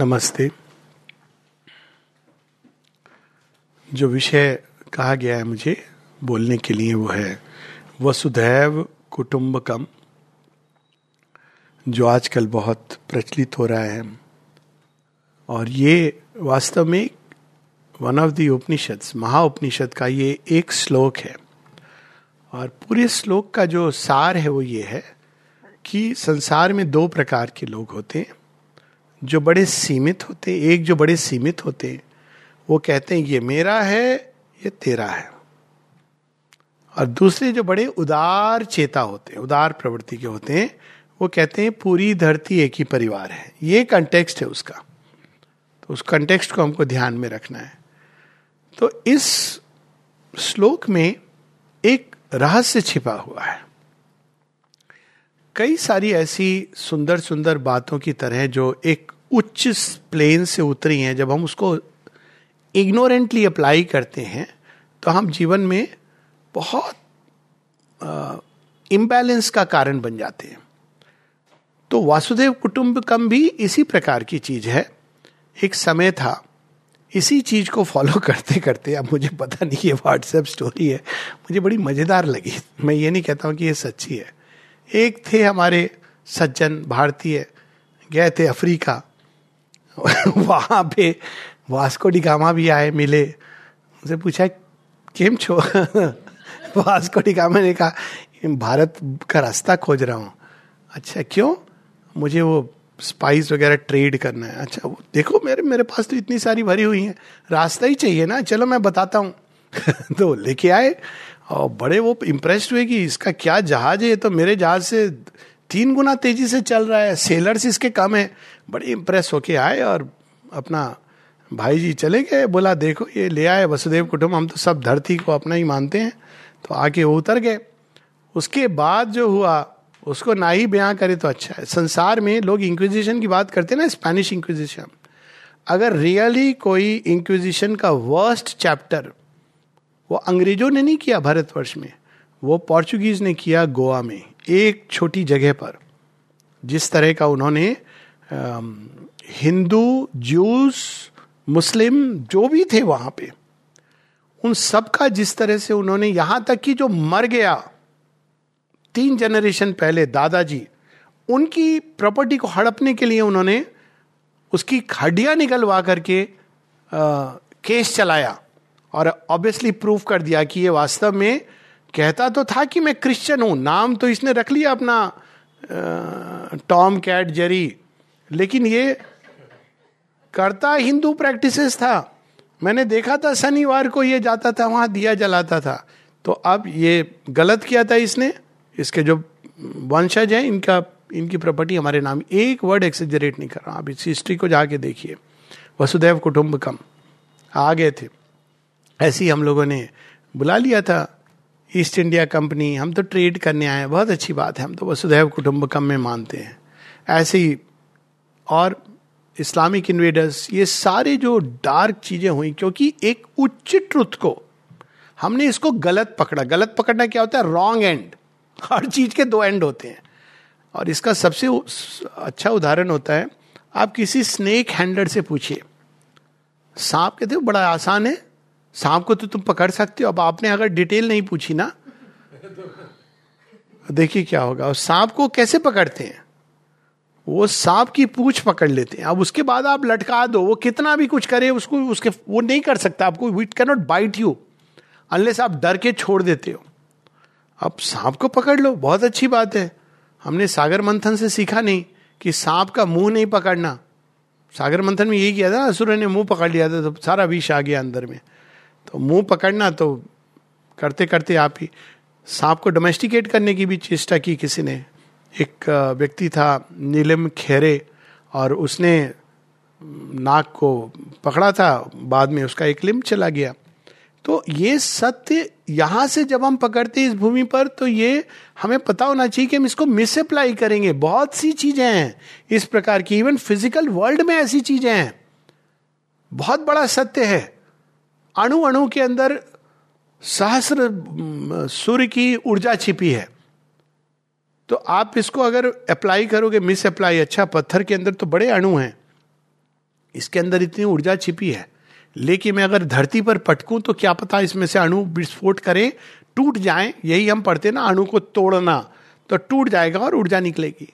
नमस्ते। जो विषय कहा गया है मुझे बोलने के लिए वो है, वसुधैव कुटुंबकम, जो आजकल बहुत प्रचलित हो रहा है। और ये वास्तव में वन ऑफ़ दी उपनिषद महाउपनिषद का ये एक श्लोक है। और पूरे श्लोक का जो सार है वो ये है कि संसार में दो प्रकार के लोग होते हैं। जो बड़े सीमित होते, एक जो बड़े सीमित होते, वो कहते हैं, ये मेरा है, ये तेरा है। और दूसरे जो बड़े उदार चेता होते हैं, उदार प्रवृत्ति के होते हैं, वो कहते हैं, पूरी धरती एक ही परिवार है। ये कंटेक्स्ट है उसका। तो उस कंटेक्स्ट को हमको ध्यान में रखना है। तो इस श्लोक में एक रहस्य छिपा हुआ है। कई सारी ऐसी सुंदर सुंदर बातों की तरह जो एक उच्च प्लेन से उतरी हैं। जब हम उसको इग्नोरेंटली अप्लाई करते हैं तो हम जीवन में बहुत इम्बैलेंस का कारण बन जाते हैं। तो वासुदेव कुटुंबकम भी इसी प्रकार की चीज़ है। एक समय था, इसी चीज़ को फॉलो करते करते, अब मुझे पता नहीं ये व्हाट्सएप स्टोरी है, मुझे बड़ी मज़ेदार लगी। मैं ये नहीं कहता हूँ कि ये सच्ची है। एक थे हमारे सज्जन भारतीय, गए थे अफ्रीका। वहाँ पे वास्को डिगामा भी आए, मिले। उनसे पूछा, केम छो? वास्को डिगामा ने कहा भारत का रास्ता खोज रहा हूँ। अच्छा क्यों? मुझे वो स्पाइस वगैरह ट्रेड करना है। अच्छा वो देखो, मेरे मेरे पास तो इतनी सारी भरी हुई है। रास्ता ही चाहिए ना। चलो, मैं बताता हूँ। तो लेके आए। और बड़े वो इम्प्रेस्ड हुए कि इसका क्या जहाज़ है? तो मेरे जहाज़ से तीन गुना तेज़ी से चल रहा है। सेलर्स इसके कम है। बड़े इम्प्रेस होके आए और अपना भाई जी चले गए। बोला, देखो, ये ले आए वसुदेव कुटुंब। हम तो सब धरती को अपना ही मानते हैं। तो आके वो उतर गए। उसके बाद जो हुआ, उसको ना ही बयां करे तो अच्छा है। संसार में लोग इंक्विजिशन की बात करते हैं ना स्पेनिश इंक्विजिशन अगर रियली कोई इंक्विजिशन का वर्स्ट चैप्टर वो अंग्रेज़ों ने नहीं किया भारतवर्ष में वो पोर्चुगीज ने किया गोवा में एक छोटी जगह पर जिस तरह का उन्होंने हिंदू जूस मुस्लिम जो भी थे वहाँ पे उन सब का जिस तरह से उन्होंने यहाँ तक कि जो मर गया तीन जनरेशन पहले दादाजी उनकी प्रॉपर्टी को हड़पने के लिए उन्होंने उसकी हड्डियाँ निकलवा करके आ, केस चलाया। और ऑब्वियसली प्रूफ कर दिया कि ये वास्तव में कहता तो था कि मैं क्रिश्चियन हूँ। नाम तो इसने रख लिया अपना टॉम कैट जेरी लेकिन ये करता हिंदू प्रैक्टिसेस था। मैंने देखा था शनिवार को ये जाता था, वहाँ दिया जलाता था। तो अब ये गलत किया था इसने। इसके जो वंशज हैं, इनका, इनकी प्रॉपर्टी हमारे नाम एक वर्ड एक्सेजरेट नहीं कर रहा। आप इस हिस्ट्री को जाके देखिए। वसुदैव कुटुंबकम। आ गए थे। ऐसे ही हम लोगों ने बुला लिया था। ईस्ट इंडिया कंपनी हम तो ट्रेड करने आए हैं। बहुत अच्छी बात है। हम तो वसुधैव कुटुंबकम में मानते हैं। ऐसे ही और इस्लामिक इन्वेडर्स ये सारे जो डार्क चीज़ें हुई, क्योंकि एक उच्च ट्रुथ को हमने इसको गलत पकड़ा। गलत पकड़ना क्या होता है? रॉन्ग एंड हर चीज़ के दो एंड होते हैं। और इसका सबसे अच्छा उदाहरण होता है, आप किसी स्नेक हैंडलर से पूछिए। सांप कहते हो बड़ा आसान है सांप को तो तुम पकड़ सकते हो। अब आपने अगर डिटेल नहीं पूछी ना, देखिए क्या होगा। और सांप को कैसे पकड़ते हैं? वो सांप की पूछ पकड़ लेते हैं। अब उसके बाद आप लटका दो। वो कितना भी कुछ करे, उसको, उसके, वो नहीं कर सकता। आपको it cannot bite you unless आप डर के छोड़ देते हो। अब सांप को पकड़ लो। बहुत अच्छी बात है। हमने सागर मंथन से सीखा नहीं कि सांप का मुँह नहीं पकड़ना। सागर मंथन में यही किया था, असुर ने मुँह पकड़ लिया था तो सारा विष आ गया अंदर में। तो मुँह पकड़ना तो करते करते आप ही, सांप को डोमेस्टिकेट करने की भी चेष्टा की किसी ने। एक व्यक्ति था, नीलम खेरे, और उसने नाक को पकड़ा था, बाद में उसका एक लिम चला गया। तो ये सत्य यहाँ से जब हम पकड़ते इस भूमि पर तो ये हमें पता होना चाहिए कि हम इसको मिस अप्लाई करेंगे। बहुत सी चीज़ें हैं इस प्रकार की। इवन फ़िज़िकल वर्ल्ड में ऐसी चीज़ें हैं। बहुत बड़ा सत्य है। अणु अणु के अंदर सहस्र सूर्य की ऊर्जा छिपी है। तो आप इसको अगर अप्लाई करोगे मिस अप्लाई अच्छा पत्थर के अंदर तो बड़े अणु हैं। इसके अंदर इतनी ऊर्जा छिपी है। लेकिन मैं अगर धरती पर पटकूं तो क्या पता इसमें से अणु विस्फोट करें, टूट जाए, यही हम पढ़ते ना, अणु को तोड़ना तो टूट जाएगा और ऊर्जा निकलेगी।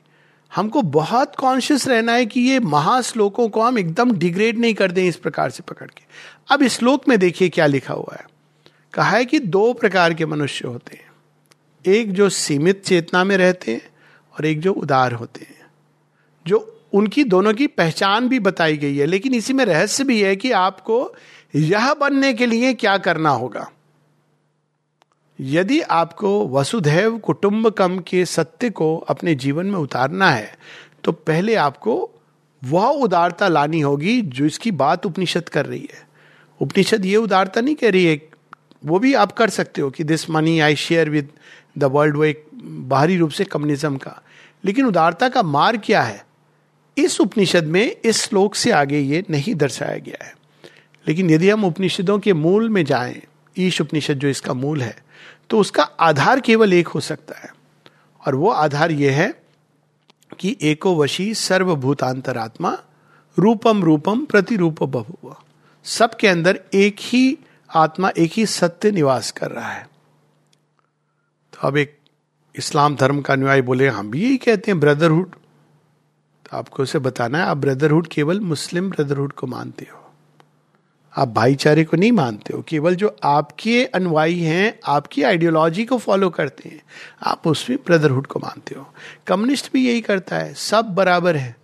हमको बहुत कॉन्शियस रहना है कि ये महाश्लोकों को हम एकदम डिग्रेड नहीं कर दें इस प्रकार से पकड़ के। अब इस श्लोक में देखिए क्या लिखा हुआ है। कहा है कि दो प्रकार के मनुष्य होते हैं। एक जो सीमित चेतना में रहते हैं और एक जो उदार होते हैं। जो उनकी दोनों की पहचान भी बताई गई है, लेकिन इसी में रहस्य भी है कि आपको यह बनने के लिए क्या करना होगा। यदि आपको वसुधैव कुटुंबकम के सत्य को अपने जीवन में उतारना है तो पहले आपको वह उदारता लानी होगी जो इसकी बात उपनिषद कर रही है। उपनिषद ये उदारता नहीं कह रही है, वो भी आप कर सकते हो कि this money I share with the world वो एक बाहरी रूप से कम्युनिज्म का। लेकिन उदारता का मार क्या है? इस उपनिषद में, इस श्लोक से आगे ये नहीं दर्शाया गया है। लेकिन यदि हम उपनिषदों के मूल में जाएँ, ईश उपनिषद जो इसका मूल है तो उसका आधार केवल एक हो सकता है। और वो आधार यह है कि एको वशी सर्वभूतांतरात्मा रूपम रूपम प्रतिरूप बहु सबके अंदर एक ही आत्मा, एक ही सत्य निवास कर रहा है। तो अब एक इस्लाम धर्म का अनुयायी बोले, हम भी यही कहते हैं, ब्रदरहुड। तो आपको उसे बताना है, आप ब्रदरहुड केवल मुस्लिम ब्रदरहुड को मानते हो। आप भाईचारे को नहीं मानते हो, केवल जो आपके अनुयायी हैं, आपकी आइडियोलॉजी को फॉलो करते हैं, आप उसमें ब्रदरहुड को मानते हो। कम्युनिस्ट भी यही करता है, सब बराबर है।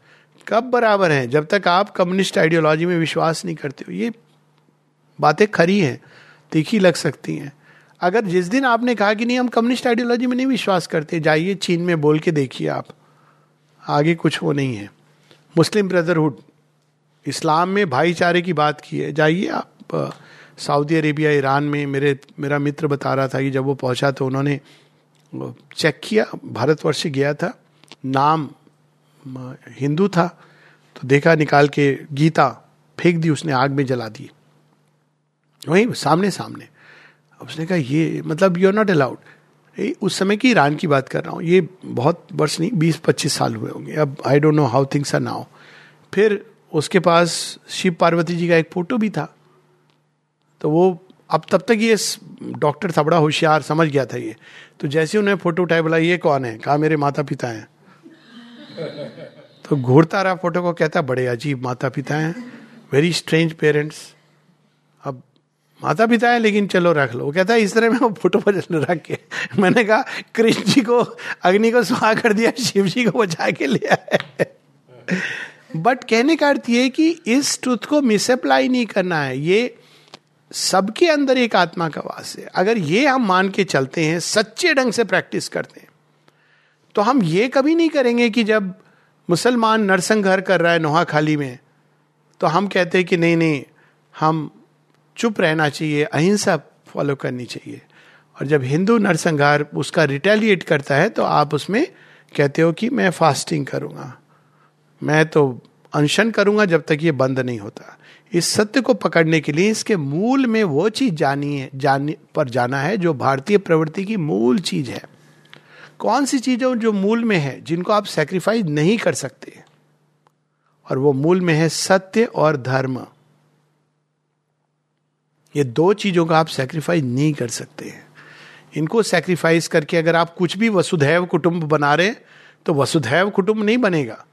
कब बराबर है? जब तक आप कम्युनिस्ट आइडियोलॉजी में विश्वास नहीं करते हो। ये बातें खरी हैं, तीखी लग सकती हैं। अगर जिस दिन आपने कहा कि नहीं, हम कम्युनिस्ट आइडियोलॉजी में नहीं विश्वास करते, जाइए चीन में बोल के देखिए आप। आगे कुछ वो नहीं है। मुस्लिम ब्रदरहुड इस्लाम में भाईचारे की बात की है। जाइए आप सऊदी अरेबिया, ईरान में मेरे, मेरा मित्र बता रहा था कि जब वो पहुँचा तो उन्होंने चेक किया, भारतवर्ष गया था। नाम हिंदू था। तो देखा निकाल के गीता फेंक दी, उसने आग में जला दी। वही सामने सामने उसने कहा, ये मतलब यू आर नॉट अलाउड उस समय की ईरान की बात कर रहा हूँ। ये बहुत वर्ष नहीं, बीस पच्चीस साल हुए होंगे। अब I don't know how things are now फिर उसके पास शिव पार्वती जी का एक फ़ोटो भी था। तो वो अब तब तक ये डॉक्टर था, बड़ा होशियार, समझ गया था ये। तो जैसे उन्हें फ़ोटो उठाए बोला ये कौन है? कहा मेरे माता पिता हैं? तो घूरता रहा फ़ोटो को कहता, बड़े अजीब माता पिता हैं। वेरी स्ट्रेंज पेरेंट्स अब माता पिता है, लेकिन चलो रख लो। वो कहता है इस तरह में वो फ़ोटो पर रख के मैंने कहा, कृष्ण जी को, अग्नि को सुहा कर दिया, शिव जी को बचा के लिया है बट कहने का अर्थ ये कि इस ट्रुथ को मिसअप्लाई नहीं करना है। ये सबके अंदर एक आत्मा का वास है। अगर ये हम मान के चलते हैं, सच्चे ढंग से प्रैक्टिस करते हैं तो हम ये कभी नहीं करेंगे कि जब मुसलमान नरसंहार कर रहा है नोहा खाली में तो हम कहते हैं कि नहीं नहीं, हम चुप रहना चाहिए, अहिंसा फॉलो करनी चाहिए। और जब हिंदू नरसंहार उसका रिटेलिएट करता है तो आप उसमें कहते हो कि मैं फास्टिंग करूँगा। मैं तो अनशन करूँगा जब तक ये बंद नहीं होता। इस सत्य को पकड़ने के लिए इसके मूल में वो चीज़ जानी है, जानी, पर जाना है जो भारतीय प्रवृत्ति की मूल चीज़ है। कौन सी चीज़ें जो मूल में है, जिनको आप सेक्रीफाइस नहीं कर सकते? और वो मूल में है सत्य और धर्म। ये दो चीज़ों का आप सेक्रीफाइस नहीं कर सकते इनको सेक्रीफाइस करके अगर आप कुछ भी वसुधैव कुटुंब बना रहे तो वसुधैव कुटुंब नहीं बनेगा।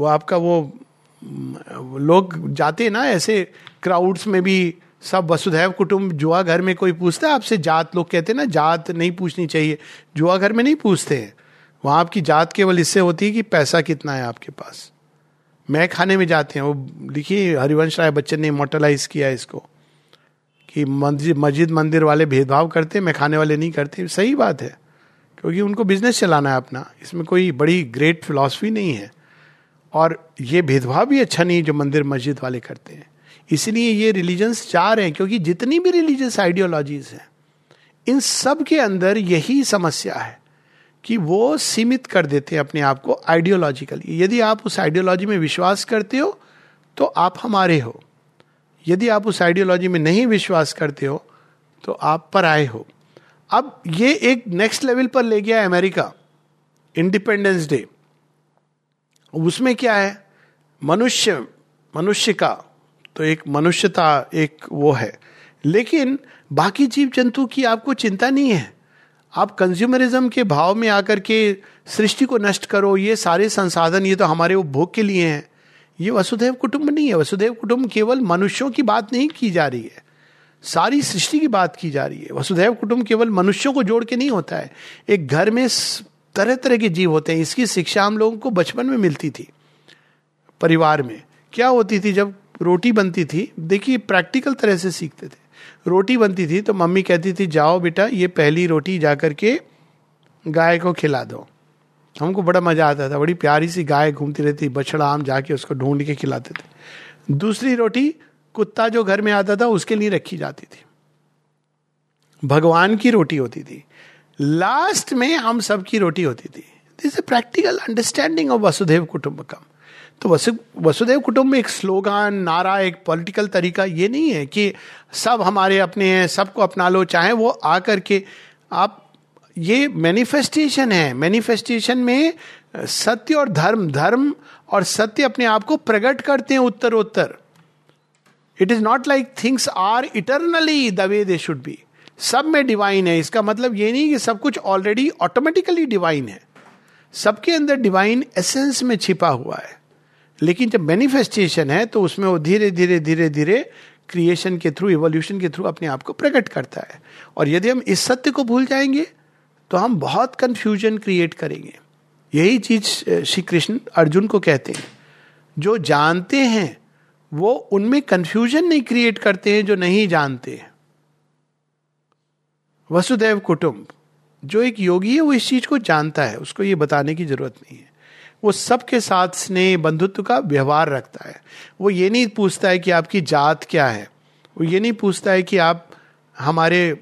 वो आपका वो लोग जाते ना ऐसे क्राउड्स में भी, सब वसुधैव कुटुंब जुआ घर में कोई पूछता है आपसे? जात लोग कहते हैं ना, जात नहीं पूछनी चाहिए, जुआ घर में नहीं पूछते हैं। वहाँ आपकी जात केवल इससे होती है कि पैसा कितना है आपके पास। मैं खाने में जाते हैं, वो लिखिए, हरिवंश राय बच्चन ने मोटलाइज किया इसको, कि मस्जिद मस्जिद मंदिर वाले भेदभाव करते मैं खाने वाले नहीं करते सही बात है, क्योंकि उनको बिज़नेस चलाना है अपना। इसमें कोई बड़ी ग्रेट फिलॉसफी नहीं है। और ये भेदभाव भी अच्छा नहीं है जो मंदिर मस्जिद वाले करते हैं। इसलिए ये रिलीजन्स चार हैं, क्योंकि जितनी भी रिलीजियस आइडियोलॉजीज हैं, इन सब के अंदर यही समस्या है कि वो सीमित कर देते हैं अपने आप को आइडियोलॉजिकली यदि आप उस आइडियोलॉजी में विश्वास करते हो तो आप हमारे हो। यदि आप उस आइडियोलॉजी में नहीं विश्वास करते हो तो आप पर आए हो। अब ये एक नेक्स्ट लेवल पर ले गया अमेरिका इंडिपेंडेंस डे उसमें क्या है? मनुष्य मनुष्य का तो एक मनुष्यता एक वो है। लेकिन बाकी जीव जंतु की आपको चिंता नहीं है? आप कंज्यूमरिज्म के भाव में आकर के सृष्टि को नष्ट करो, ये सारे संसाधन, ये तो हमारे उपभोग के लिए हैं। ये वसुधैव कुटुंब नहीं है। वसुधैव कुटुंब केवल मनुष्यों की बात नहीं की जा रही है। सारी सृष्टि की बात की जा रही है। वसुधैव कुटुंब केवल मनुष्यों को जोड़ के नहीं होता है। एक घर में तरह तरह के जीव होते हैं। इसकी शिक्षा हम लोगों को बचपन में मिलती थी, परिवार में। क्या होती थी जब रोटी बनती थी? देखिए प्रैक्टिकल तरह से सीखते थे। रोटी बनती थी तो मम्मी कहती थी, जाओ बेटा, ये पहली रोटी जा करके गाय को खिला दो। हमको बड़ा मज़ा आता था। बड़ी प्यारी सी गाय घूमती रहती, बछड़ा आम जाके उसको ढूंढ के खिलाते थे। दूसरी रोटी कुत्ता जो घर में आता था, उसके लिए रखी जाती थी। भगवान की रोटी होती थी। लास्ट में हम सब की रोटी होती थी। This a practical understanding of Vasudev कुटुंबकम तो वसु, वसुदेव कुटुंब एक स्लोगान नारा, एक पॉलिटिकल तरीका ये नहीं है कि सब हमारे अपने हैं, सबको अपना लो, चाहे वो आकर के आप, ये मैनिफेस्टेशन है। मैनिफेस्टेशन में सत्य और धर्म धर्म और सत्य अपने आप को प्रकट करते हैं उत्तर उत्तर it is not like things are eternally the way they should be सब में डिवाइन है। इसका मतलब ये नहीं कि सब कुछ ऑलरेडी ऑटोमेटिकली डिवाइन है। सबके अंदर डिवाइन एसेंस में छिपा हुआ है। लेकिन जब मैनिफेस्टेशन है तो उसमें वो धीरे धीरे धीरे धीरे क्रिएशन के थ्रू इवोल्यूशन के थ्रू अपने आप को प्रकट करता है। और यदि हम इस सत्य को भूल जाएँगे तो हम बहुत कंफ्यूजन क्रिएट करेंगे। यही चीज़ श्री कृष्ण अर्जुन को कहते हैं। जो जानते हैं, वो उनमें कंफ्यूजन नहीं क्रिएट करते हैं, जो नहीं जानते वसुदेव कुटुंब, जो एक योगी है, वो इस चीज़ को जानता है, उसको ये बताने की ज़रूरत नहीं है। वो सबके साथ स्नेह, बंधुत्व का व्यवहार रखता है। वो ये नहीं पूछता है कि आपकी जात क्या है। वो ये नहीं पूछता है कि आप हमारे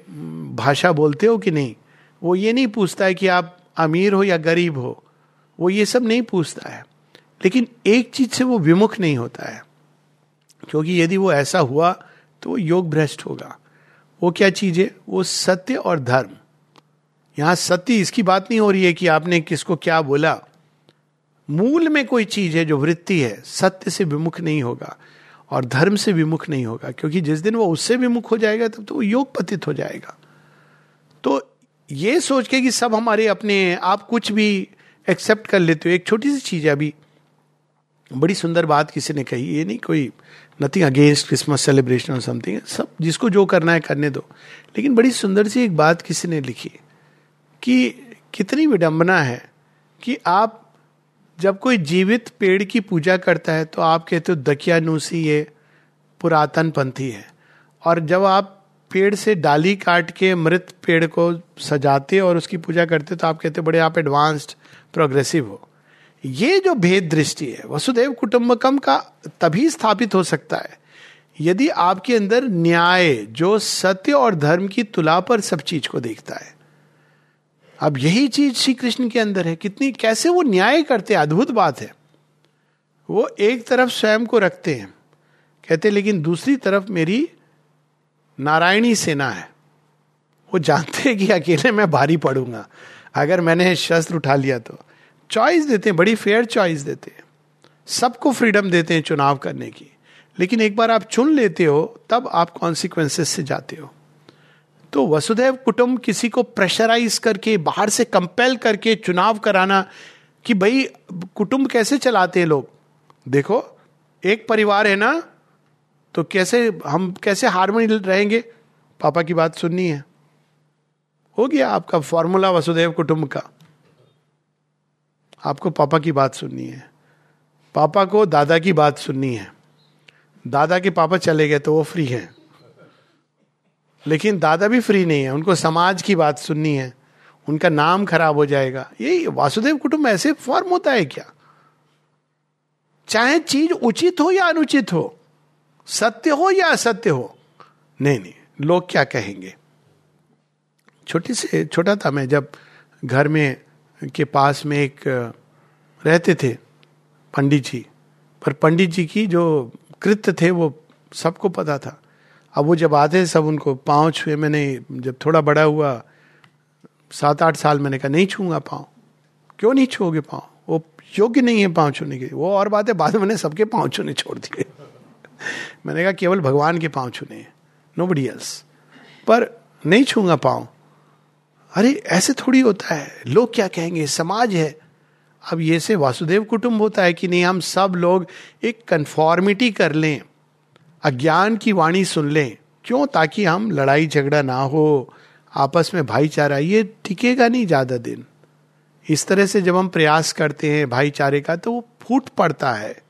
भाषा बोलते हो कि नहीं। वो ये नहीं पूछता है कि आप अमीर हो या गरीब हो। वो ये सब नहीं पूछता है। लेकिन एक चीज़ से वो विमुख नहीं होता है। क्योंकि यदि वो ऐसा हुआ तो वो योग भ्रष्ट होगा। वो क्या चीज़ है? वो सत्य और धर्म। यहाँ सत्य इसकी बात नहीं हो रही है कि आपने किसको क्या बोला। मूल में कोई चीज़ है जो वृत्ति है, सत्य से विमुख नहीं होगा और धर्म से विमुख नहीं होगा, क्योंकि जिस दिन वो उससे विमुख हो जाएगा, तब तो वो योग पतित हो जाएगा। तो ये सोच के कि सब हमारे अपने आप कुछ भी एक्सेप्ट कर लेते हो, एक छोटी सी चीज़ है अभी। बड़ी सुंदर बात किसी ने कही, ये नहीं कोई नथिंग अगेंस्ट क्रिसमस सेलिब्रेशन और समथिंग सब जिसको जो करना है करने दो। लेकिन बड़ी सुंदर सी एक बात किसी ने लिखी कि कितनी विडंबना है कि आप जब कोई जीवित पेड़ की पूजा करता है तो आप कहते हो दकियानुसी ये पुरातन पंथी है। और जब आप पेड़ से डाली काट के मृत पेड़ को सजाते और उसकी पूजा करते तो आप कहते बड़े आप एडवांस्ड प्रोग्रेसिव हो। ये जो भेद दृष्टि है, वसुदेव कुटुंबकम का तभी स्थापित हो सकता है, यदि आपके अंदर न्याय जो सत्य और धर्म की तुला पर सब चीज़ को देखता है। अब यही चीज़ श्री कृष्ण के अंदर है, कितनी, कैसे वो न्याय करते अद्भुत बात है। वो एक तरफ़ स्वयं को रखते हैं, कहते लेकिन दूसरी तरफ़ मेरी नारायणी सेना है। वो जानते हैं कि अकेले मैं भारी पड़ूँगा, अगर मैंने शस्त्र उठा लिया तो। चॉइस देते हैं, बड़ी फेयर चॉइस देते हैं। सबको फ्रीडम देते हैं चुनाव करने की। लेकिन एक बार आप चुन लेते हो, तब आप कॉन्सिक्वेंसेस से जाते हो। तो वसुदेव कुटुंब किसी को प्रेशराइज करके, बाहर से कंपेल करके चुनाव कराना कि भाई, कुटुंब कैसे चलाते हैं लोग? देखो, एक परिवार है ना तो कैसे हम कैसे हारमोनी रहेंगे? पापा की बात सुननी है। हो गया आपका फॉर्मूला वसुदेव कुटुंब का। आपको पापा की बात सुननी है। पापा को दादा की बात सुननी है। दादा के पापा चले गए तो वो फ्री हैं। लेकिन दादा भी फ्री नहीं है, उनको समाज की बात सुननी है। उनका नाम खराब हो जाएगा। ये वासुदेव कुटुंब ऐसे फॉर्म होता है क्या? चाहे चीज़ उचित हो या अनुचित हो, सत्य हो या असत्य हो, नहीं नहीं, लोग क्या कहेंगे? छोटी से, छोटा था मैं जब घर में के पास में एक रहते थे पंडित जी। पर पंडित जी की जो कृत्य थे वो सबको पता था। अब वो जब आते सब उनको पाँव छुए। मैंने जब थोड़ा बड़ा हुआ सात आठ साल मैंने कहा, नहीं छूँगा पाँव। क्यों नहीं छूओगे पाँव? वो योग्य नहीं है पाँव छूने के वो और बात है बाद में मैंने सबके पाँव छूने छोड़ दिए। मैंने कहा, केवल भगवान के पाँव छूने नो बडी एल्स पर, नहीं छूँगा पाँव। अरे, ऐसे थोड़ी होता है। लोग क्या कहेंगे? समाज है। अब ये से वासुदेव कुटुंब होता है कि नहीं? हम सब लोग एक कन्फॉर्मिटी कर लें। अज्ञान की वाणी सुन लें। क्यों? ताकि हम लड़ाई झगड़ा ना हो। आपस में भाईचारा, ये टिकेगा नहीं ज़्यादा दिन। इस तरह से जब हम प्रयास करते हैं भाईचारे का तो वो फूट पड़ता है।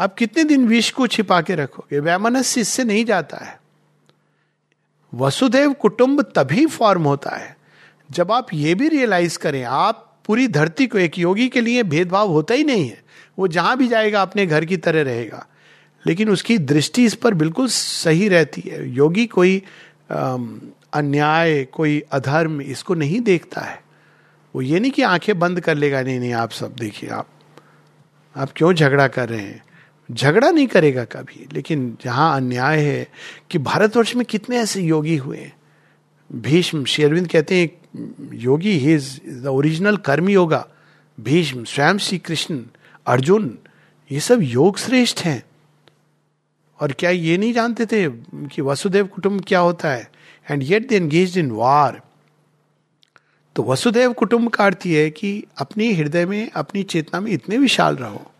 आप कितने दिन विष को छिपा के रखोगे? वैमनस्य इससे नहीं जाता है। वसुदेव कुटुंब तभी फॉर्म होता है, जब आप ये भी रियलाइज़ करें, आप पूरी धरती को एक योगी के लिए भेदभाव होता ही नहीं है। वो जहाँ भी जाएगा, अपने घर की तरह रहेगा। लेकिन उसकी दृष्टि इस पर बिल्कुल सही रहती है। योगी कोई अन्याय, कोई अधर्म इसको नहीं देखता है। वो ये नहीं कि आँखें बंद कर लेगा, नहीं नहीं, आप सब देखिए, आप आप क्यों झगड़ा कर रहे हैं? झगड़ा नहीं करेगा कभी। लेकिन जहाँ अन्याय है कि भारतवर्ष में कितने ऐसे योगी हुए भीष्म शेरविंद कहते हैं, yogi he is the original karma yoga. Bhishma, स्वयं श्री कृष्ण, अर्जुन, ये सब योग श्रेष्ठ हैं। और क्या ये नहीं जानते थे कि वसुदेव कुटुंब क्या होता है? And yet they engage in war तो वसुदेव कुटुंब का अर्थ यह है कि अपनी हृदय में, अपनी चेतना में इतने विशाल रहो।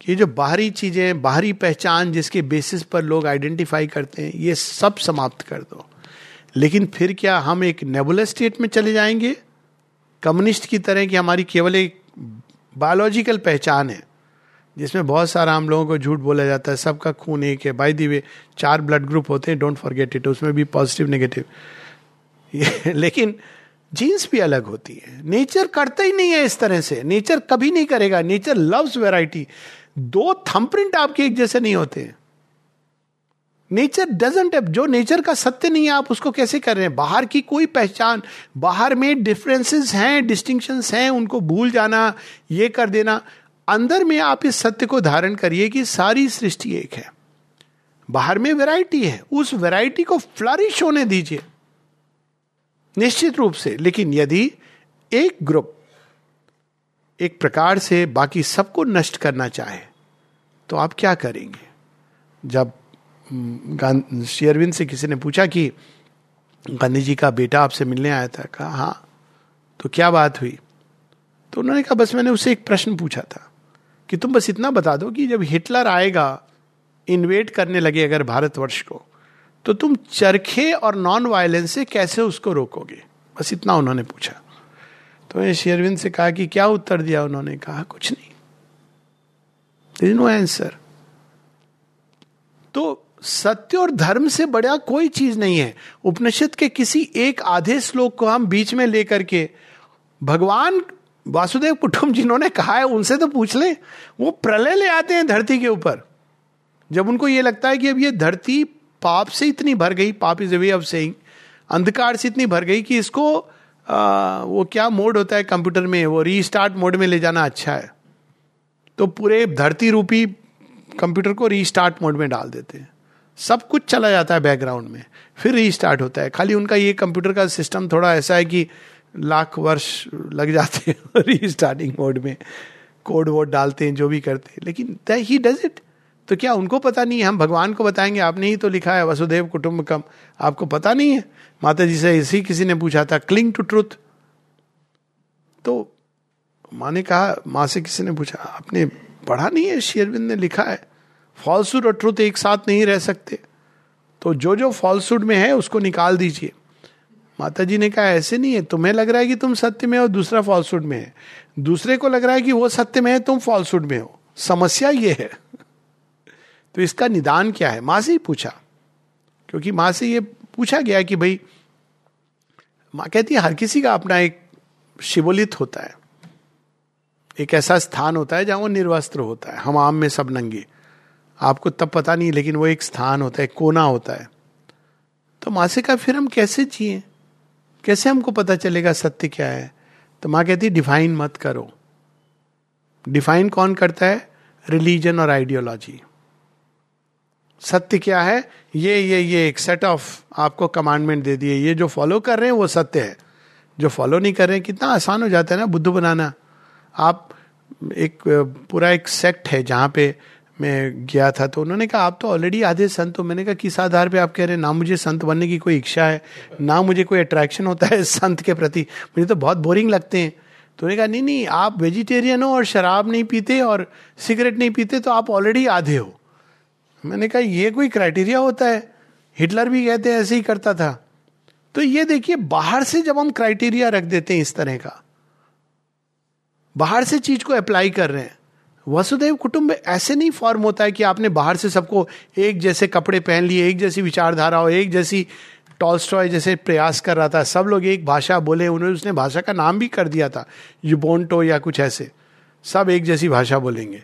कि जो बाहरी चीज़ें बाहरी पहचान जिसके बेसिस पर लोग आइडेंटिफाई करते हैं, ये सब समाप्त कर दो। लेकिन फिर क्या हम एक नेबुलर स्टेट में चले जाएँगे? कम्युनिस्ट की तरह की हमारी केवल एक बायोलॉजिकल पहचान है, जिसमें बहुत सारा हम लोगों को झूठ बोला जाता है, सबका खून एक है। बाई दी वे चार ब्लड ग्रुप होते हैं डोंट फॉरगेट इट उसमें भी पॉजिटिव नेगेटिव लेकिन जीन्स भी अलग होती है। नेचर करता ही नहीं है इस तरह से। नेचर कभी नहीं करेगा। नेचर लव्स वेराइटी दो थंप्रिंट आपके एक जैसे नहीं होते। नेचर डजेंट जो नेचर का सत्य नहीं है, आप उसको कैसे कर रहे हैं? बाहर की कोई पहचान, बाहर में डिफरेंसेस हैं डिस्टिंक्शन हैं, उनको भूल जाना, ये कर देना। अंदर में आप इस सत्य को धारण करिए कि सारी सृष्टि एक है। बाहर में वैरायटी है, उस वैरायटी को फ्लरिश होने दीजिए। निश्चित रूप से, लेकिन यदि एक ग्रुप एक प्रकार से बाकी सबको नष्ट करना चाहे तो आप क्या करेंगे? जब शेयरविंद से किसी ने पूछा कि गांधी जी का बेटा आपसे मिलने आया था, कहा हाँ। तो क्या बात हुई? तो उन्होंने कहा, बस मैंने उससे एक प्रश्न पूछा था कि तुम बस इतना बता दो कि जब हिटलर आएगा, इन्वेट करने लगे अगर भारतवर्ष को तो तुम चरखे और नॉन वायलेंस से कैसे उसको रोकोगे? बस इतना उन्होंने पूछा। तो शेरविंद से कहा कि क्या उत्तर दिया उन्होंने? कहा, कुछ नहीं। नो आंसर तो सत्य और धर्म से बड़ा कोई चीज़ नहीं है। उपनिषद के किसी एक आधे श्लोक को हम बीच में लेकर के भगवान वासुदेव कुटुम जिन्होंने कहा है, उनसे तो पूछ ले। वो प्रलय ले आते हैं धरती के ऊपर। जब उनको ये लगता है कि अब ये धरती पाप से इतनी भर गई, पाप इज़ वे ऑफ़ सेइंग, अंधकार से इतनी भर गई कि इसको आ, वो क्या मोड होता है कंप्यूटर में? वो रीस्टार्ट मोड में ले जाना अच्छा है। तो पूरे धरती रूपी कंप्यूटर को रीस्टार्ट मोड में डाल देते हैं। सब कुछ चला जाता है बैकग्राउंड में। फिर रीस्टार्ट होता है। खाली उनका ये कंप्यूटर का सिस्टम थोड़ा ऐसा है कि लाख वर्ष लग जाते हैं रीस्टार्टिंग मोड में। कोड वोड डालते हैं जो भी करते हैं। लेकिन ही डज इट तो क्या उनको पता नहीं है? हम भगवान को बताएँगे आपने ही तो लिखा है वसुदेव कुटुंब कम आपको पता नहीं है? माता जी से इसी किसी ने पूछा था क्लिंग टू ट्रुथ तो माँ ने कहा, माँ से किसी ने पूछा, आपने पढ़ा नहीं है? शेयरविंद ने लिखा है फॉल्सूड और ट्रुथ एक साथ नहीं रह सकते। तो जो जो फॉल्सूड में है, उसको निकाल दीजिए। माता जी ने कहा, ऐसे नहीं है, तुम्हें लग रहा है कि तुम सत्य में हो, दूसरा फॉल्सूड में है। दूसरे को लग रहा है कि वो सत्य में है, तुम फॉल्सूड में हो। समस्या ये है। तो इसका निदान क्या है? माँ से ही पूछा, क्योंकि माँ से ये पूछा गया कि भाई, माँ कहती है, हर किसी का अपना एक शिवोलित होता है। एक ऐसा स्थान होता है जहाँ वो निर्वस्त्र होता है। हम आम में सब नंगे। आपको तब पता नहीं, लेकिन वो एक स्थान होता है कोना होता है। तो माँ से कहा, फिर हम कैसे जिए? कैसे हमको पता चलेगा सत्य क्या है? तो माँ कहती डिफाइन मत करो। डिफाइन कौन करता है? रिलीजन और आइडियोलॉजी। सत्य क्या है? ये ये ये एक सेट ऑफ़ आपको कमांडमेंट दे दिए। ये जो फॉलो कर रहे हैं, वो सत्य है। जो फॉलो नहीं कर रहे हैं, कितना आसान हो जाता है ना, बुद्ध बनाना। आप एक, पूरा एक सेक्ट है जहाँ पे मैं गया था तो उन्होंने कहा, आप तो ऑलरेडी आधे संत हो। मैंने कहा, किस आधार पे आप कह रहे हैं? ना मुझे संत बनने की कोई इच्छा है, ना मुझे कोई अट्रैक्शन होता है संत के प्रति। मुझे तो बहुत बोरिंग लगते हैं। तो उन्होंने कहा, नहीं नहीं, आप वेजिटेरियन हो और शराब नहीं पीते और सिगरेट नहीं पीते तो आप ऑलरेडी आधे हो। मैंने कहा, ये कोई क्राइटेरिया होता है? हिटलर भी कहते ऐसे ही करता था। तो ये देखिए, बाहर से जब हम क्राइटेरिया रख देते हैं इस तरह का, बाहर से चीज़ को अप्लाई कर रहे हैं, वसुदेव कुटुंब ऐसे नहीं फॉर्म होता है कि आपने बाहर से सबको एक जैसे कपड़े पहन लिए, एक जैसी विचारधारा हो, एक जैसी टॉलस्टॉय जैसे प्रयास कर रहा था, सब लोग एक भाषा बोले उन्होंने उसने भाषा का नाम भी कर दिया था युबोन्टो या कुछ ऐसे, सब एक जैसी भाषा बोलेंगे।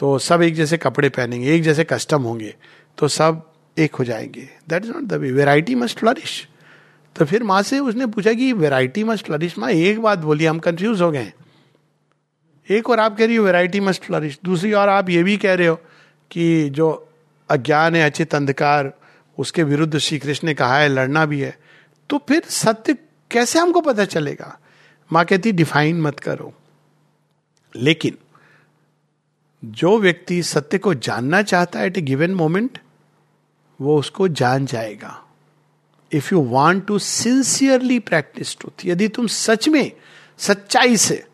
तो सब एक जैसे कपड़े पहनेंगे, एक जैसे कस्टम होंगे तो सब एक हो जाएँगे। That is not the way variety must flourish तो फिर माँ से उसने पूछा कि वेराइटी मस्ट फ्लरिश माँ, एक बात बोली, हम कंफ्यूज हो गए एक और आप कह रही हो वेराइटी मस्ट फ्लरिश दूसरी और आप ये भी कह रहे हो कि जो अज्ञान है, अचित अंधकार, उसके विरुद्ध श्री कृष्ण ने कहा है, लड़ना भी है। तो फिर सत्य कैसे हमको पता चलेगा? माँ कहती डिफाइन मत करो। लेकिन जो व्यक्ति सत्य को जानना चाहता है एट ए गिवन मोमेंट वो उसको जान जाएगा। If you want to sincerely practise truth यदि तुम सच में, सच्चाई से,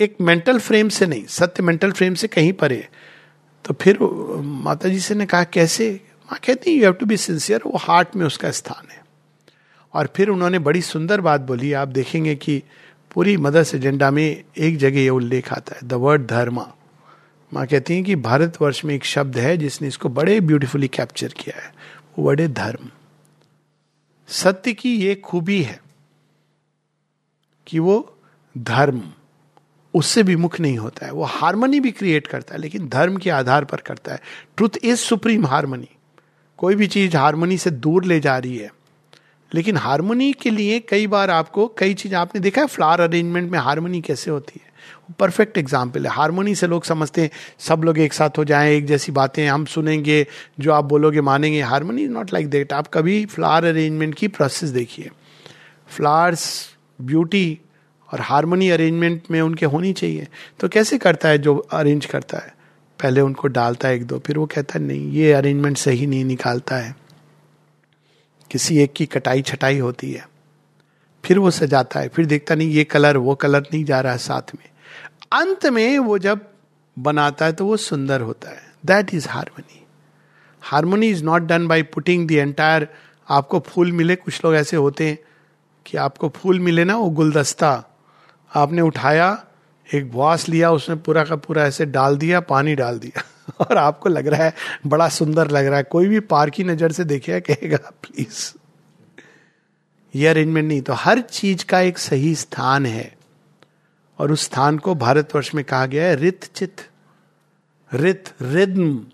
एक मेंटल फ्रेम से नहीं, सत्य मेंटल फ्रेम से कहीं परे तो फिर माता जी से ने कहा, कैसे? माँ कहती you have to be sincere वो हार्ट में उसका स्थान है। और फिर उन्होंने बड़ी सुंदर बात बोली, आप देखेंगे कि पूरी मदर्स एजेंडा में एक जगह ये उल्लेख आता है द वर्ड धर्मा माँ कहती हैं कि भारतवर्ष में एक शब्द है जिसने इसको बड़े ब्यूटीफुली कैप्चर किया है। वो बड़े धर्म। सत्य की ये खूबी है कि वो धर्म, उससे विमुख नहीं होता है। वो हारमोनी भी क्रिएट करता है, लेकिन धर्म के आधार पर करता है। ट्रुथ इज़ सुप्रीम हारमोनी कोई भी चीज़ हारमोनी से दूर ले जा रही है। लेकिन हारमोनी के लिए कई बार आपको कई चीज़, आपने देखा है फ्लावर अरेंजमेंट में हारमोनी कैसे होती है? परफेक्ट एग्ज़ाम्पल है। हारमोनी से लोग समझते हैं, सब लोग एक साथ हो जाएँ, एक जैसी बातें हम सुनेंगे, जो आप बोलोगे मानेंगे। Harmony is not like that आप कभी फ्लावर अरेंजमेंट की प्रोसेस देखिए। फ्लावर्स ब्यूटी और हारमोनी अरेंजमेंट में उनके होनी चाहिए। तो कैसे करता है जो अरेंज करता है? पहले उनको डालता है एक दो, फिर वो कहता है, नहीं, ये अरेंजमेंट सही नहीं निकालता है। किसी एक की कटाई छटाई होती है। फिर वो सजाता है, फिर देखता नहीं, ये कलर वो कलर नहीं जा रहा है साथ में। अंत में वो जब बनाता है तो वो सुंदर होता है। That is harmony harmony is not done by putting the entire आपको फूल मिले, कुछ लोग ऐसे होते हैं कि आपको फूल मिले ना, वो गुलदस्ता। आपने उठाया, एक वास लिया, उसमें पूरा का पूरा ऐसे डाल दिया, पानी डाल दिया। और आपको लग रहा है, बड़ा सुंदर लग रहा है। कोई भी पार की नज़र से देखेगा कहेगा प्लीज़ ये अरेंजमेंट नहीं। तो हर चीज़ का एक सही स्थान है। और उस स्थान को भारतवर्ष में कहा गया है रित चित रित, रिद्म।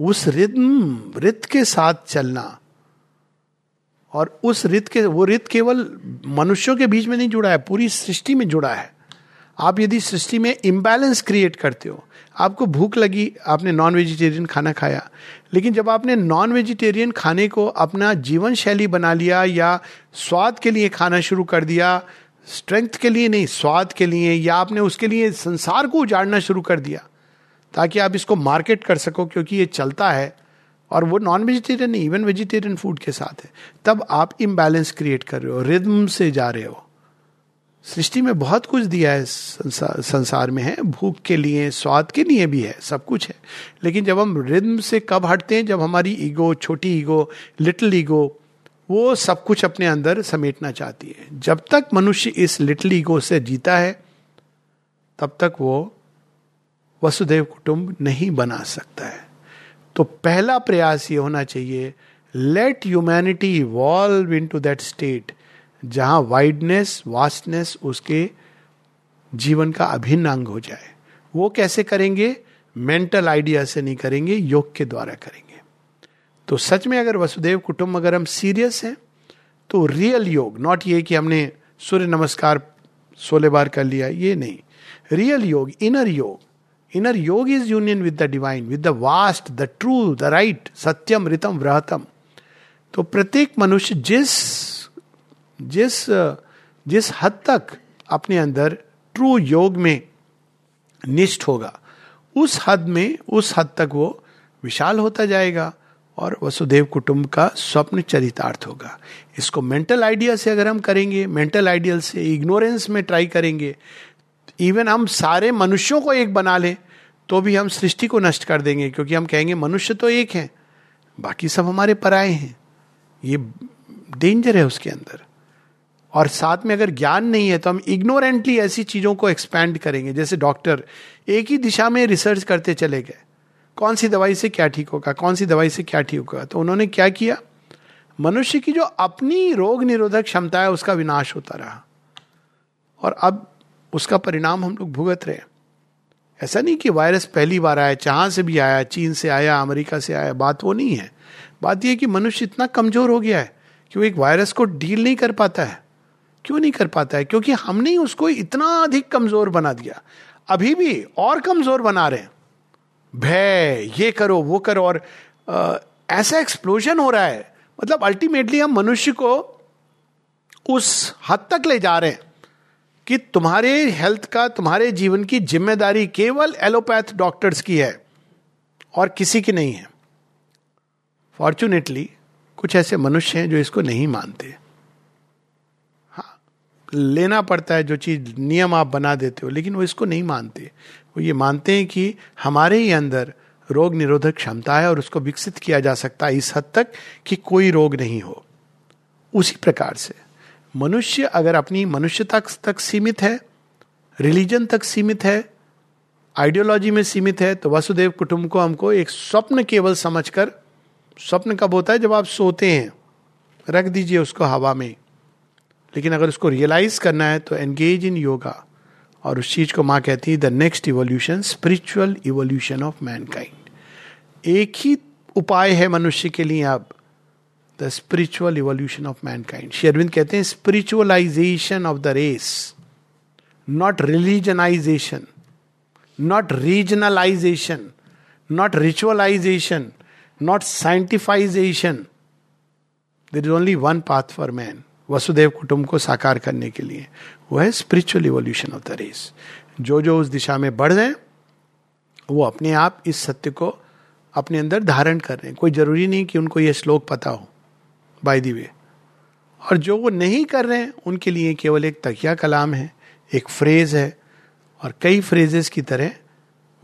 उस रिद्म, रित के साथ चलना। और उस रित के, वो रित केवल मनुष्यों के बीच में नहीं जुड़ा है, पूरी सृष्टि में जुड़ा है। आप यदि सृष्टि में इम्बैलेंस क्रिएट करते हो, आपको भूख लगी, आपने नॉन वेजिटेरियन खाना खाया, लेकिन जब आपने नॉन वेजिटेरियन खाने को अपना जीवन शैली बना लिया या स्वाद के लिए खाना शुरू कर दिया स्ट्रेंथ के लिए नहीं स्वाद के लिए या आपने उसके लिए संसार को उजाड़ना शुरू कर दिया ताकि आप इसको मार्केट कर सको क्योंकि ये चलता है और वो नॉन वेजिटेरियन नहीं इवन वेजिटेरियन फ़ूड के साथ है। तब आप इम्बैलेंस क्रिएट कर रहे हो रिद्म से जा रहे हो। सृष्टि में बहुत कुछ दिया है संसार, संसार में है भूख के लिए स्वाद के लिए भी है सब कुछ है। लेकिन जब हम रिद्म से कब हटते हैं जब हमारी ईगो छोटी ईगो लिटिल ईगो वो सब कुछ अपने अंदर समेटना चाहती है। जब तक मनुष्य इस लिटिल ईगो से जीता है, तब तक वो वसुदेव कुटुंब नहीं बना सकता है। तो पहला प्रयास ये होना चाहिए let humanity evolve into that state जहाँ वाइडनेस वास्टनेस उसके जीवन का अभिन्न अंग हो जाए। वो कैसे करेंगे? मेंटल आइडिया से नहीं करेंगे, योग के द्वारा करेंगे। तो सच में अगर वसुदेव कुटुंब अगर हम सीरियस हैं तो रियल योग नॉट ये कि हमने सूर्य नमस्कार सोलह बार कर लिया, ये नहीं। रियल योग इनर योग इनर योग is union with the divine with the vast the true the right सत्यम रितम व्रहतम तो प्रत्येक मनुष्य जिस जिस जिस हद तक अपने अंदर ट्रू योग में निष्ठ होगा, उस हद में, उस हद तक वो विशाल होता जाएगा। और वसुदेव कुटुंब का स्वप्न चरितार्थ होगा। इसको मेंटल आइडिया से अगर हम करेंगे मेंटल आइडियल से इग्नोरेंस में ट्राई करेंगे इवन हम सारे मनुष्यों को एक बना लें तो भी हम सृष्टि को नष्ट कर देंगे, क्योंकि हम कहेंगे मनुष्य तो एक है, बाकी सब हमारे पराए हैं। ये डेंजर है उसके अंदर। और साथ में अगर ज्ञान नहीं है तो हम इग्नोरेंटली ऐसी चीज़ों को एक्सपैंड करेंगे, जैसे डॉक्टर एक ही दिशा में रिसर्च करते चले गए। कौन सी दवाई से क्या ठीक होगा, कौन सी दवाई से क्या ठीक होगा? तो उन्होंने क्या किया? मनुष्य की जो अपनी रोग निरोधक क्षमता है, उसका विनाश होता रहा। और अब उसका परिणाम हम लोग भुगत रहे ऐसा नहीं कि वायरस पहली बार आया, जहाँ से भी आया, चीन से आया, अमेरिका से आया, बात वो नहीं है। बात यह कि मनुष्य इतना कमज़ोर हो गया है कि वो एक वायरस को डील नहीं कर पाता है। क्यों नहीं कर पाता है? क्योंकि हमने उसको इतना अधिक कमज़ोर बना दिया। अभी भी और कमज़ोर बना रहे हैं। भय ये करो वो करो और आ, ऐसा एक्सप्लोजन हो रहा है। मतलब अल्टीमेटली हम मनुष्य को उस हद तक ले जा रहे हैं कि तुम्हारे हेल्थ का तुम्हारे जीवन की ज़िम्मेदारी केवल एलोपैथ डॉक्टर्स की है और किसी की नहीं है। फॉर्चुनेटली कुछ ऐसे मनुष्य हैं जो इसको नहीं मानते। हाँ लेना पड़ता है जो चीज़ नियम आप बना देते हो लेकिन वो इसको नहीं मानते। वो ये मानते हैं कि हमारे ही अंदर रोग निरोधक क्षमता है और उसको विकसित किया जा सकता है इस हद तक कि कोई रोग नहीं हो। उसी प्रकार से मनुष्य अगर अपनी मनुष्यता तक सीमित है, रिलीजन तक सीमित है, आइडियोलॉजी में सीमित है तो वसुदेव कुटुंब को हमको एक स्वप्न केवल समझकर, स्वप्न कब होता है जब आप सोते हैं, रख दीजिए उसको हवा में। लेकिन अगर उसको रियलाइज़ करना है तो एंगेज इन योगा और उस चीज़ को माँ कहती है the next evolution spiritual evolution of mankind एक ही उपाय है मनुष्य के लिए अब the spiritual evolution of mankind Shri Aurobindo कहते हैं spiritualisation of the race not religionisation not regionalisation not ritualisation not scientifisation there is only one path for man Vasudev कुटुंब को साकार करने के लिए। वो है spiritual evolution of the race जो जो उस दिशा में बढ़ रहे वो अपने आप इस सत्य को अपने अंदर धारण कर रहे हैं। कोई ज़रूरी नहीं कि उनको ये श्लोक पता हो बाय दी वे और जो वो नहीं कर रहे हैं, उनके लिए केवल एक तकिया कलाम है, एक फ्रेज है, और कई फ्रेजेस की तरह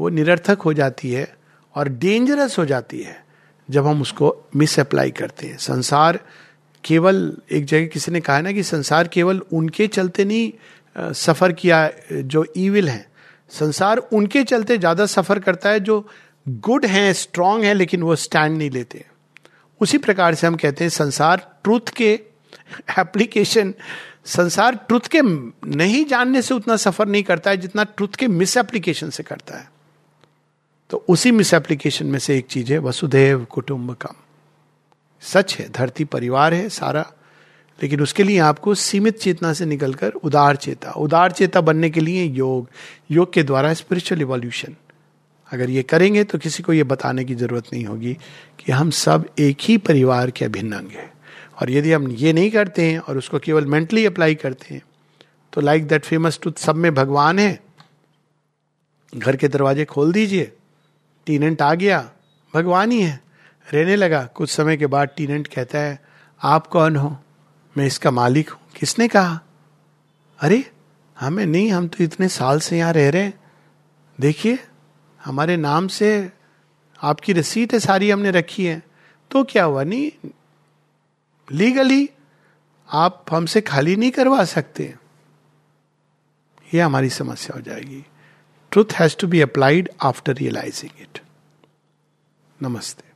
वो निरर्थक हो जाती है और डेंजरस हो जाती है जब हम उसको मिस अप्लाई करते हैं। संसार केवल एक जगह किसी ने कहा ना कि संसार केवल उनके चलते नहीं सफ़र किया, जो ईविल है। संसार उनके चलते ज़्यादा सफ़र करता है, जो गुड हैं स्ट्रांग हैं, लेकिन वो स्टैंड नहीं लेते। उसी प्रकार से हम कहते हैं, संसार ट्रुथ के एप्लीकेशन संसार ट्रुथ के नहीं जानने से उतना सफ़र नहीं करता है, जितना ट्रुथ के मिस एप्लीकेशन से करता है। तो उसी मिस एप्लीकेशन में से एक चीज़ है वसुदेव कुटुंबकम। सच है, धरती परिवार है सारा, लेकिन उसके लिए आपको सीमित चेतना से निकलकर उदार चेता उदार चेता बनने के लिए योग योग के द्वारा स्पिरिचुअल इवोल्यूशन अगर ये करेंगे तो किसी को ये बताने की ज़रूरत नहीं होगी कि हम सब एक ही परिवार के अभिन्न अंग हैं। और यदि हम ये नहीं करते हैं और उसको केवल मेंटली अप्लाई करते हैं तो लाइक दैट फ़ेमस टू सब में भगवान है। घर के दरवाजे खोल दीजिए, टीनेंट आ गया, भगवान ही है। रहने लगा। कुछ समय के बाद टीनेंट कहता है, आप कौन हो? मैं इसका मालिक हूँ। किसने कहा? अरे, हमें नहीं, हम तो इतने साल से यहाँ रह रहे हैं। देखिए, हमारे नाम से आपकी रसीद है, सारी हमने रखी है। तो क्या हुआ? नहीं लीगली आप हमसे खाली नहीं करवा सकते। ये हमारी समस्या हो जाएगी। Truth has to be applied after realising it नमस्ते।